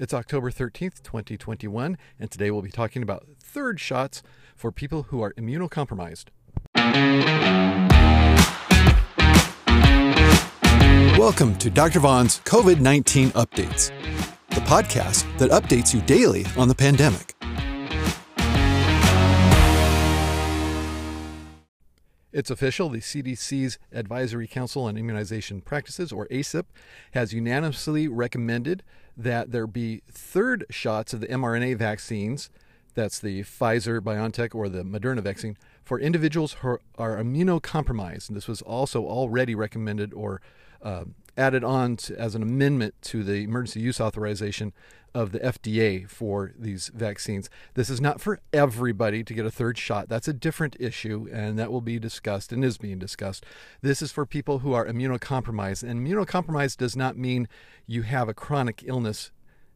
It's October 13th, 2021, and today we'll be talking about third shots for people who are immunocompromised. Welcome to Dr. Vaughn's COVID 19 Updates, the podcast that updates you daily on the pandemic. It's official. The CDC's Advisory Council on Immunization Practices, or ACIP, has unanimously recommended that there be third shots of the mRNA vaccines, that's the Pfizer, BioNTech, or the Moderna vaccine, for individuals who are immunocompromised. And this was also already recommended or uh, added on to, as an amendment to the emergency use authorization of the FDA for these vaccines. This is not for everybody to get a third shot. That's a different issue, and that will be discussed and is being discussed. This is for people who are immunocompromised. And immunocompromised does not mean you have a chronic illness,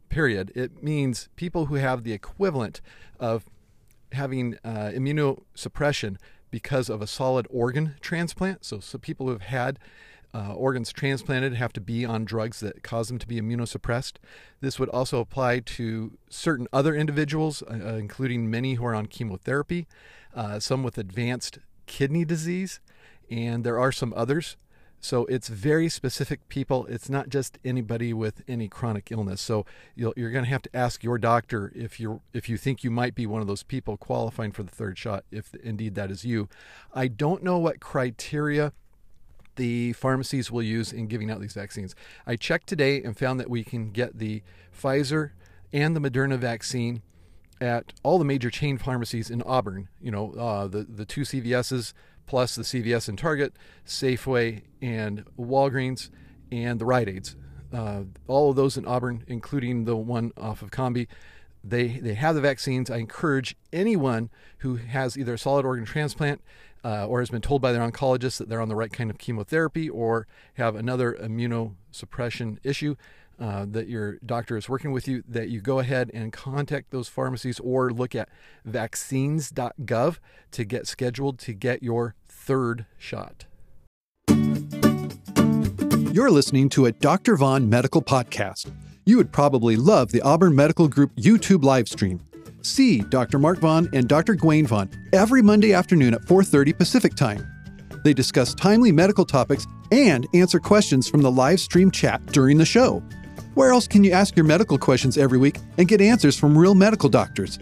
period. It means people who have the equivalent of having uh, immunosuppression because of a solid organ transplant. So, so people who have had uh, organs transplanted have to be on drugs that cause them to be immunosuppressed. This would also apply to certain other individuals, uh, uh, including many who are on chemotherapy, uh, some with advanced kidney disease, and there are some others. So it's very specific people. It's not just anybody with any chronic illness. So you are going to have to ask your doctor if you if you think you might be one of those people qualifying for the third shot, if indeed that is you. I don't know what criteria the pharmacies will use in giving out these vaccines. I checked today and found that we can get the Pfizer and the Moderna vaccine at all the major chain pharmacies in Auburn. You know, uh, the the two CVS's plus the CVS and Target, Safeway and Walgreens, and the Rite Aids. Uh, all of those in Auburn, including the one off of Combie, they they have the vaccines. I encourage anyone who has either a solid organ transplant uh, or has been told by their oncologist that they're on the right kind of chemotherapy or have another immunosuppression issue uh, that your doctor is working with you, that you go ahead and contact those pharmacies or look at vaccines.gov to get scheduled to get your third shot. You're listening to a Dr. Vaughn medical podcast. You would probably love the Auburn Medical Group YouTube live stream. See Dr. Mark Vaughn and Dr. Gwen Vaughn every Monday afternoon at 4:30 Pacific Time. They discuss timely medical topics and answer questions from the live stream chat during the show. Where else can you ask your medical questions every week and get answers from real medical doctors?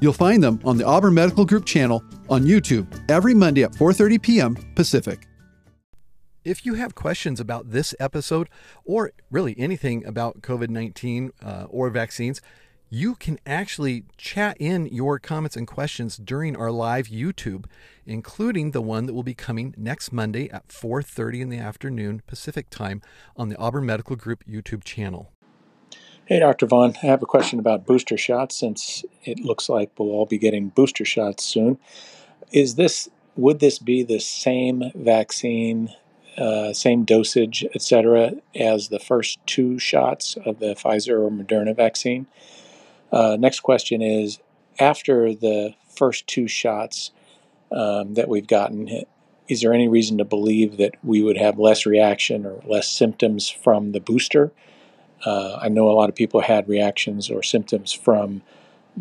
You'll find them on the Auburn Medical Group channel on YouTube every Monday at 4:30 p.m. Pacific. If you have questions about this episode or really anything about COVID-19 uh, or vaccines, you can actually chat in your comments and questions during our live YouTube, including the one that will be coming next Monday at 4:30 in the afternoon Pacific Time on the Auburn Medical Group YouTube channel. Hey, Dr. Vaughn, I have a question about booster shots since it looks like we'll all be getting booster shots soon. Is this would this be the same vaccine, uh, same dosage, etc., as the first two shots of the Pfizer or Moderna vaccine? Uh, next question is after the first two shots um, that we've gotten, is there any reason to believe that we would have less reaction or less symptoms from the booster? Uh, I know a lot of people had reactions or symptoms from,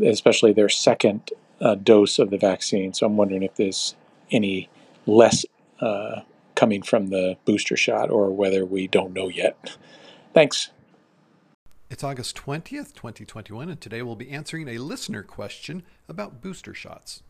especially their second uh, dose of the vaccine. So I'm wondering if there's any less uh, coming from the booster shot or whether we don't know yet. Thanks. It's August 20th, 2021, and today we'll be answering a listener question about booster shots.